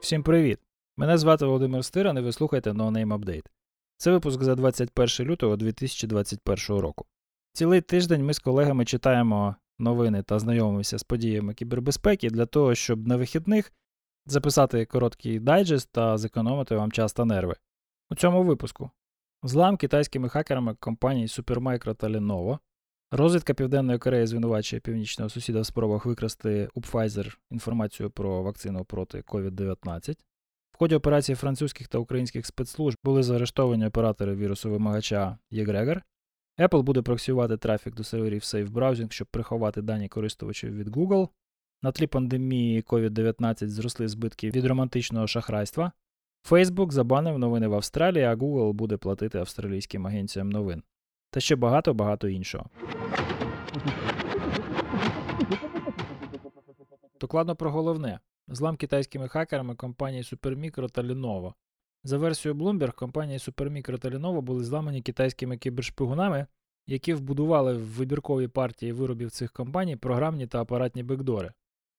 Всім привіт! Мене звати Володимир Стиран і ви слухаєте No Name Update. Це випуск за 21 лютого 2021 року. Цілий тиждень ми з колегами читаємо новини та знайомимося з подіями кібербезпеки для того, щоб на вихідних записати короткий дайджест та зекономити вам час та нерви. У цьому випуску злам китайськими хакерами компаній Supermicro та Lenovo, розвідка Південної Кореї звинувачує північного сусіда в спробах викрасти у Pfizer інформацію про вакцину проти COVID-19. В ході операції французьких та українських спецслужб були заарештовані оператори вірусу вимагача Єгрегор. Apple буде проксіювати трафік до серверів Safe Browsing, щоб приховати дані користувачів від Google. На тлі пандемії COVID-19 зросли збитки від романтичного шахрайства. Facebook забанив новини в Австралії, а Google буде платити австралійським агенціям новин. Та ще багато-багато іншого. Докладно про головне: злам китайськими хакерами компанії Supermicro та Lenovo. За версією Bloomberg, компанії Supermicro та Lenovo були зламані китайськими кібершпигунами, які вбудували в вибіркові партії виробів цих компаній програмні та апаратні бекдори.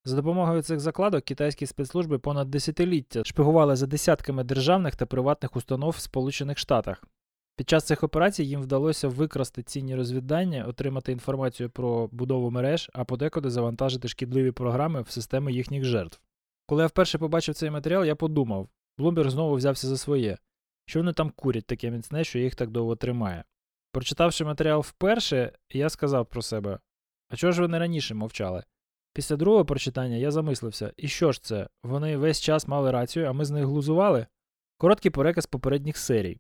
За допомогою цих закладок китайські спецслужби понад десятиліття шпигували за десятками державних та приватних установ в Сполучених Штатах. Під час цих операцій їм вдалося викрасти цінні розвіддання, отримати інформацію про будову мереж, а подекуди завантажити шкідливі програми в системи їхніх жертв. Коли я вперше побачив цей матеріал, я подумав, Bloomberg знову взявся за своє, що вони там курять таке міцне, що їх так довго тримає. Прочитавши матеріал вперше, я сказав про себе: а чого ж вони раніше мовчали? Після другого прочитання я замислився, і що ж це? Вони весь час мали рацію, а ми з них глузували? Короткий переказ попередніх серій.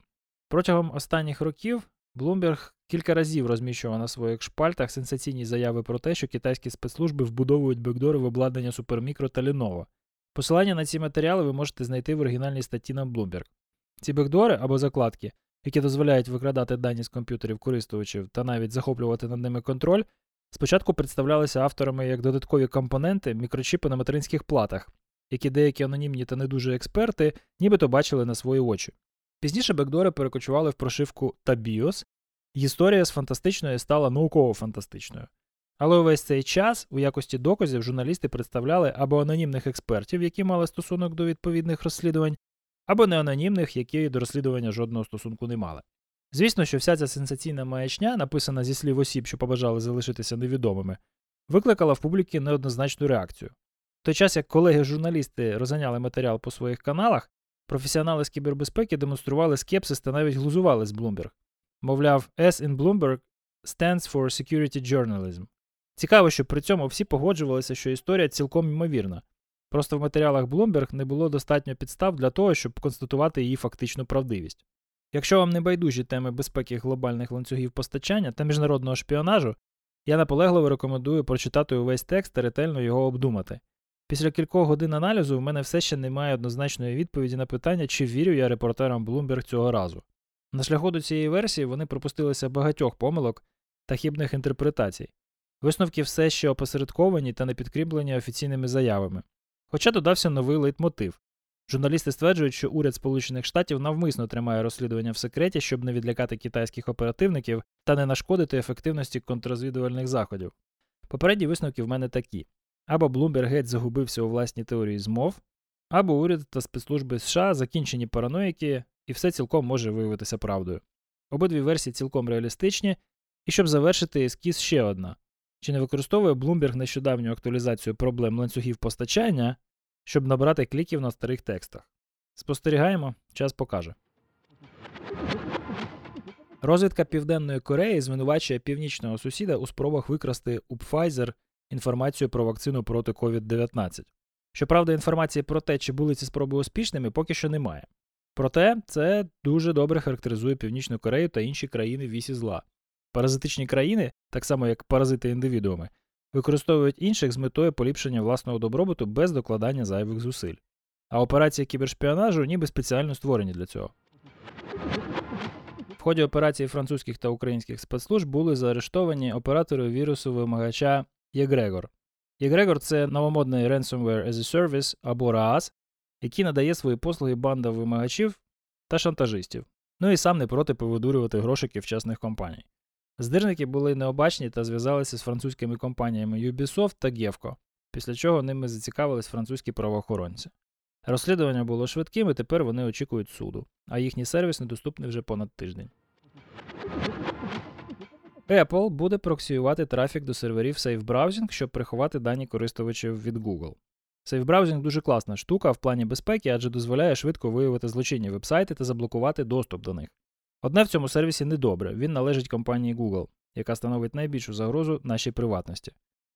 Протягом останніх років Bloomberg кілька разів розміщував на своїх шпальтах сенсаційні заяви про те, що китайські спецслужби вбудовують бекдори в обладнання Supermicro та Lenovo. Посилання на ці матеріали ви можете знайти в оригінальній статті на Bloomberg. Ці бекдори або закладки, які дозволяють викрадати дані з комп'ютерів користувачів та навіть захоплювати над ними контроль, спочатку представлялися авторами як додаткові компоненти мікрочіпи на материнських платах, які деякі анонімні та не дуже експерти нібито бачили на свої очі. Пізніше бекдори перекочували в прошивку та BIOS, і історія з фантастичної стала науково-фантастичною. Але увесь цей час у якості доказів журналісти представляли або анонімних експертів, які мали стосунок до відповідних розслідувань, або неанонімних, які до розслідування жодного стосунку не мали. Звісно, що вся ця сенсаційна маячня, написана зі слів осіб, що побажали залишитися невідомими, викликала в публіки неоднозначну реакцію. В той час, як колеги-журналісти розганяли матеріал по своїх каналах, професіонали з кібербезпеки демонстрували скепсис та навіть глузували з Bloomberg. Мовляв, S in Bloomberg stands for Security Journalism. Цікаво, що при цьому всі погоджувалися, що історія цілком ймовірна. Просто в матеріалах Bloomberg не було достатньо підстав для того, щоб констатувати її фактичну правдивість. Якщо вам не байдужі теми безпеки глобальних ланцюгів постачання та міжнародного шпіонажу, я наполегливо рекомендую прочитати увесь текст та ретельно його обдумати. Після кількох годин аналізу в мене все ще немає однозначної відповіді на питання, чи вірю я репортерам Bloomberg цього разу. На шляху до цієї версії вони пропустилися багатьох помилок та хібних інтерпретацій. Висновки все ще опосередковані та не підкріплені офіційними заявами. Хоча додався новий лейтмотив. Журналісти стверджують, що уряд Сполучених Штатів навмисно тримає розслідування в секреті, щоб не відлякати китайських оперативників та не нашкодити ефективності контррозвідувальних заходів. Попередні висновки в мене такі: або Bloomberg геть загубився у власній теорії змов, або уряд та спецслужби США закінчені параноїки, і все цілком може виявитися правдою. Обидві версії цілком реалістичні, і щоб завершити ескіз ще одна. Чи не використовує Bloomberg нещодавню актуалізацію проблем ланцюгів постачання, щоб набрати кліків на старих текстах? Спостерігаємо, час покаже. Розвідка Південної Кореї звинувачує північного сусіда у спробах викрасти у Pfizer інформацію про вакцину проти COVID-19. Щоправда, інформації про те, чи були ці спроби успішними, поки що немає. Проте це дуже добре характеризує Північну Корею та інші країни вісі зла. Паразитичні країни, так само як паразити індивідууми, використовують інших з метою поліпшення власного добробуту без докладання зайвих зусиль. А операції кібершпіонажу ніби спеціально створені для цього. В ході операції французьких та українських спецслужб були заарештовані оператори вірусу вимагача Єгрегор. Єгрегор це новомодний Ransomware as a Service або RAAS, який надає свої послуги бандам вимагачів та шантажистів, ну і сам не проти повидурювати грошики вчасних компаній. Здирники були необачні та зв'язалися з французькими компаніями Ubisoft та Gevco, після чого ними зацікавились французькі правоохоронці. Розслідування було швидким, і тепер вони очікують суду, а їхній сервіс недоступний вже понад тиждень. Apple буде проксіювати трафік до серверів Safe Browsing, щоб приховати дані користувачів від Google. Safe Browsing дуже класна штука в плані безпеки, адже дозволяє швидко виявити злочинні вебсайти та заблокувати доступ до них. Одне в цьому сервісі недобре, він належить компанії Google, яка становить найбільшу загрозу нашій приватності.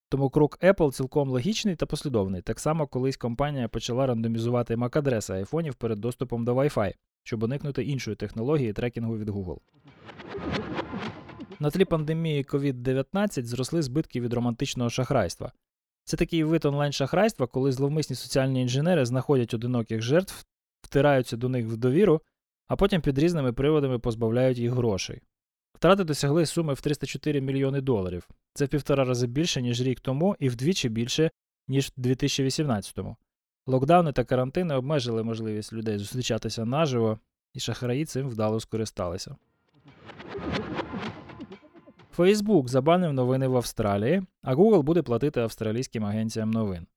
Тому крок Apple цілком логічний та послідовний. Так само колись компанія почала рандомізувати MAC-адреси айфонів перед доступом до Wi-Fi, щоб уникнути іншої технології трекінгу від Google. На тлі пандемії COVID-19 зросли збитки від романтичного шахрайства. Це такий вид онлайн-шахрайства, коли зловмисні соціальні інженери знаходять одиноких жертв, втираються до них в довіру, а потім під різними приводами позбавляють їх грошей. Втрати досягли суми в 304 мільйони доларів. Це в півтора рази більше, ніж рік тому, і вдвічі більше, ніж в 2018-му. Локдауни та карантини обмежили можливість людей зустрічатися наживо, і шахраї цим вдало скористалися. Facebook забанив новини в Австралії, а Google буде платити австралійським агенціям новин.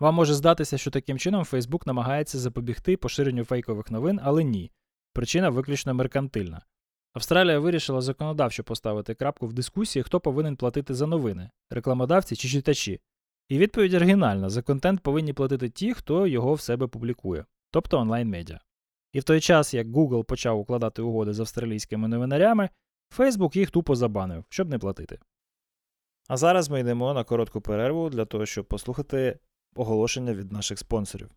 Вам може здатися, що таким чином Facebook намагається запобігти поширенню фейкових новин, але ні. Причина виключно меркантильна. Австралія вирішила законодавчо поставити крапку в дискусії, хто повинен платити за новини рекламодавці чи читачі. І відповідь оригінальна: за контент повинні платити ті, хто його в себе публікує, тобто онлайн-медіа. І в той час, як Google почав укладати угоди з австралійськими новинарями, Facebook їх тупо забанив, щоб не платити. А зараз ми йдемо на коротку перерву для того, щоб послухати оголошення від наших спонсорів.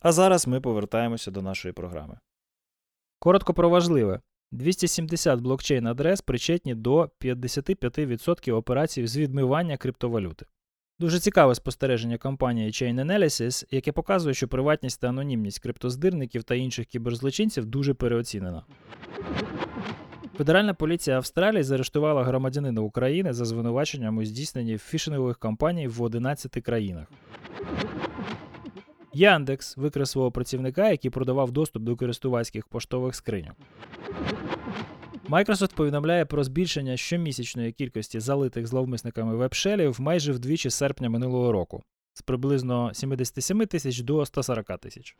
А зараз ми повертаємося до нашої програми. Коротко про важливе. 270 блокчейн адрес причетні до 55% операцій з відмивання криптовалюти. Дуже цікаве спостереження компанії Chain Analysis, яке показує, що приватність та анонімність криптоздирників та інших кіберзлочинців дуже переоцінена. Федеральна поліція Австралії заарештувала громадянина України за звинуваченням у здійсненні фішингових кампаній в 11 країнах. Яндекс викрив свого працівника, який продавав доступ до користувацьких поштових скриньок. Microsoft повідомляє про збільшення щомісячної кількості залитих зловмисниками веб-шелів майже вдвічі серпня минулого року з приблизно 77 тисяч до 140 тисяч.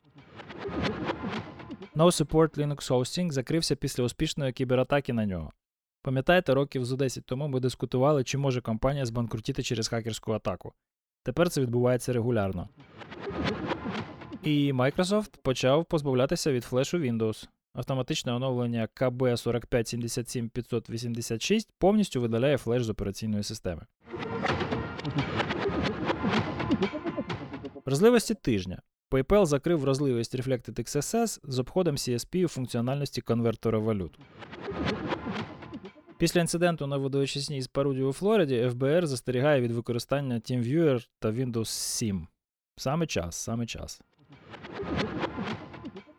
No Support Linux Hosting закрився після успішної кібератаки на нього. Пам'ятаєте, років зо 10 тому ми дискутували, чи може компанія збанкрутіти через хакерську атаку. Тепер це відбувається регулярно. І Microsoft почав позбавлятися від флешу Windows. Автоматичне оновлення KB 4578586 повністю видаляє флеш з операційної системи. Вразливості тижня. PayPal закрив вразливість Reflected XSS з обходом CSP у функціональності конвертора валют. Після інциденту на водоочисній з паруді у Флориді ФБР застерігає від використання TeamViewer та Windows 7. Саме час, саме час.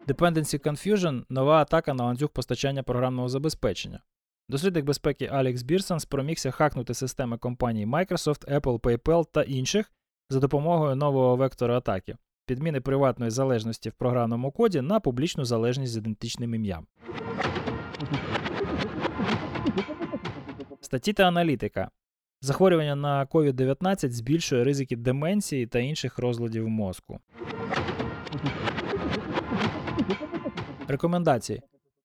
Dependency Confusion нова атака на ланцюг постачання програмного забезпечення. Дослідник безпеки Алекс Бірсон спромігся хакнути системи компаній Microsoft, Apple, PayPal та інших за допомогою нового вектора атаки, підміни приватної залежності в програмному коді на публічну залежність з ідентичним ім'ям. Статті та аналітика. Захворювання на COVID-19 збільшує ризики деменції та інших розладів мозку. Рекомендації.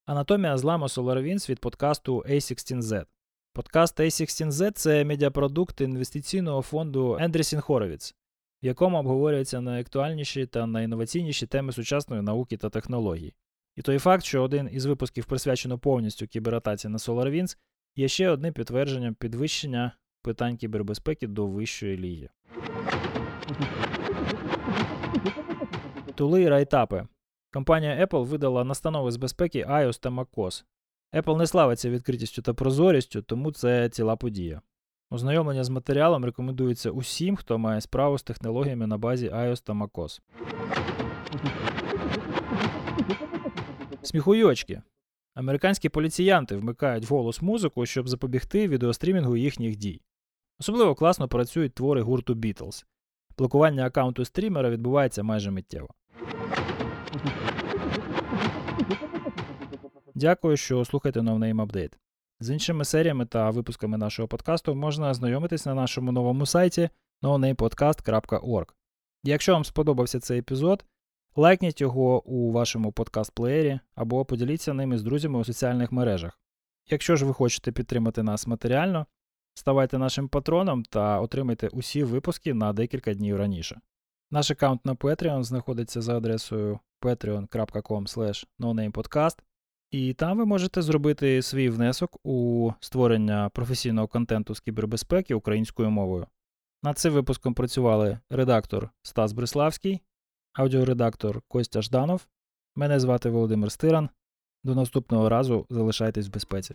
Анатомія зламу SolarWinds від подкасту A16Z. Подкаст A16Z це медіапродукт інвестиційного фонду Ендрісін Хоровіц, в якому обговорюються найактуальніші та найінноваційніші теми сучасної науки та технологій. І той факт, що один із випусків присвячено повністю кібератаці на SolarWinds, є ще одним підтвердженням підвищення питань кібербезпеки до вищої ліги. Тули і райтапи. Компанія Apple видала настанови з безпеки iOS та macOS. Apple не славиться відкритістю та прозорістю, тому це ціла подія. Ознайомлення з матеріалом рекомендується усім, хто має справу з технологіями на базі iOS та macOS. Сміхуйочки. Американські поліціянти вмикають голос музику, щоб запобігти відеострімінгу їхніх дій. Особливо класно працюють твори гурту Beatles. Блокування аккаунту стрімера відбувається майже миттєво. Дякую, що слухаєте No Name Update. З іншими серіями та випусками нашого подкасту можна ознайомитись на нашому новому сайті nonamepodcast.org. Якщо вам сподобався цей епізод, лайкніть його у вашому подкаст-плеєрі або поділіться ними з друзями у соціальних мережах. Якщо ж ви хочете підтримати нас матеріально, ставайте нашим патроном та отримайте усі випуски на декілька днів раніше. Наш аккаунт на Patreon знаходиться за адресою patreon.com nonamepodcast, і там ви можете зробити свій внесок у створення професійного контенту з кібербезпеки українською мовою. Над цим випуском працювали редактор Стас Бриславський, аудіоредактор Костя Жданов. Мене звати Володимир Стиран. До наступного разу залишайтесь в безпеці.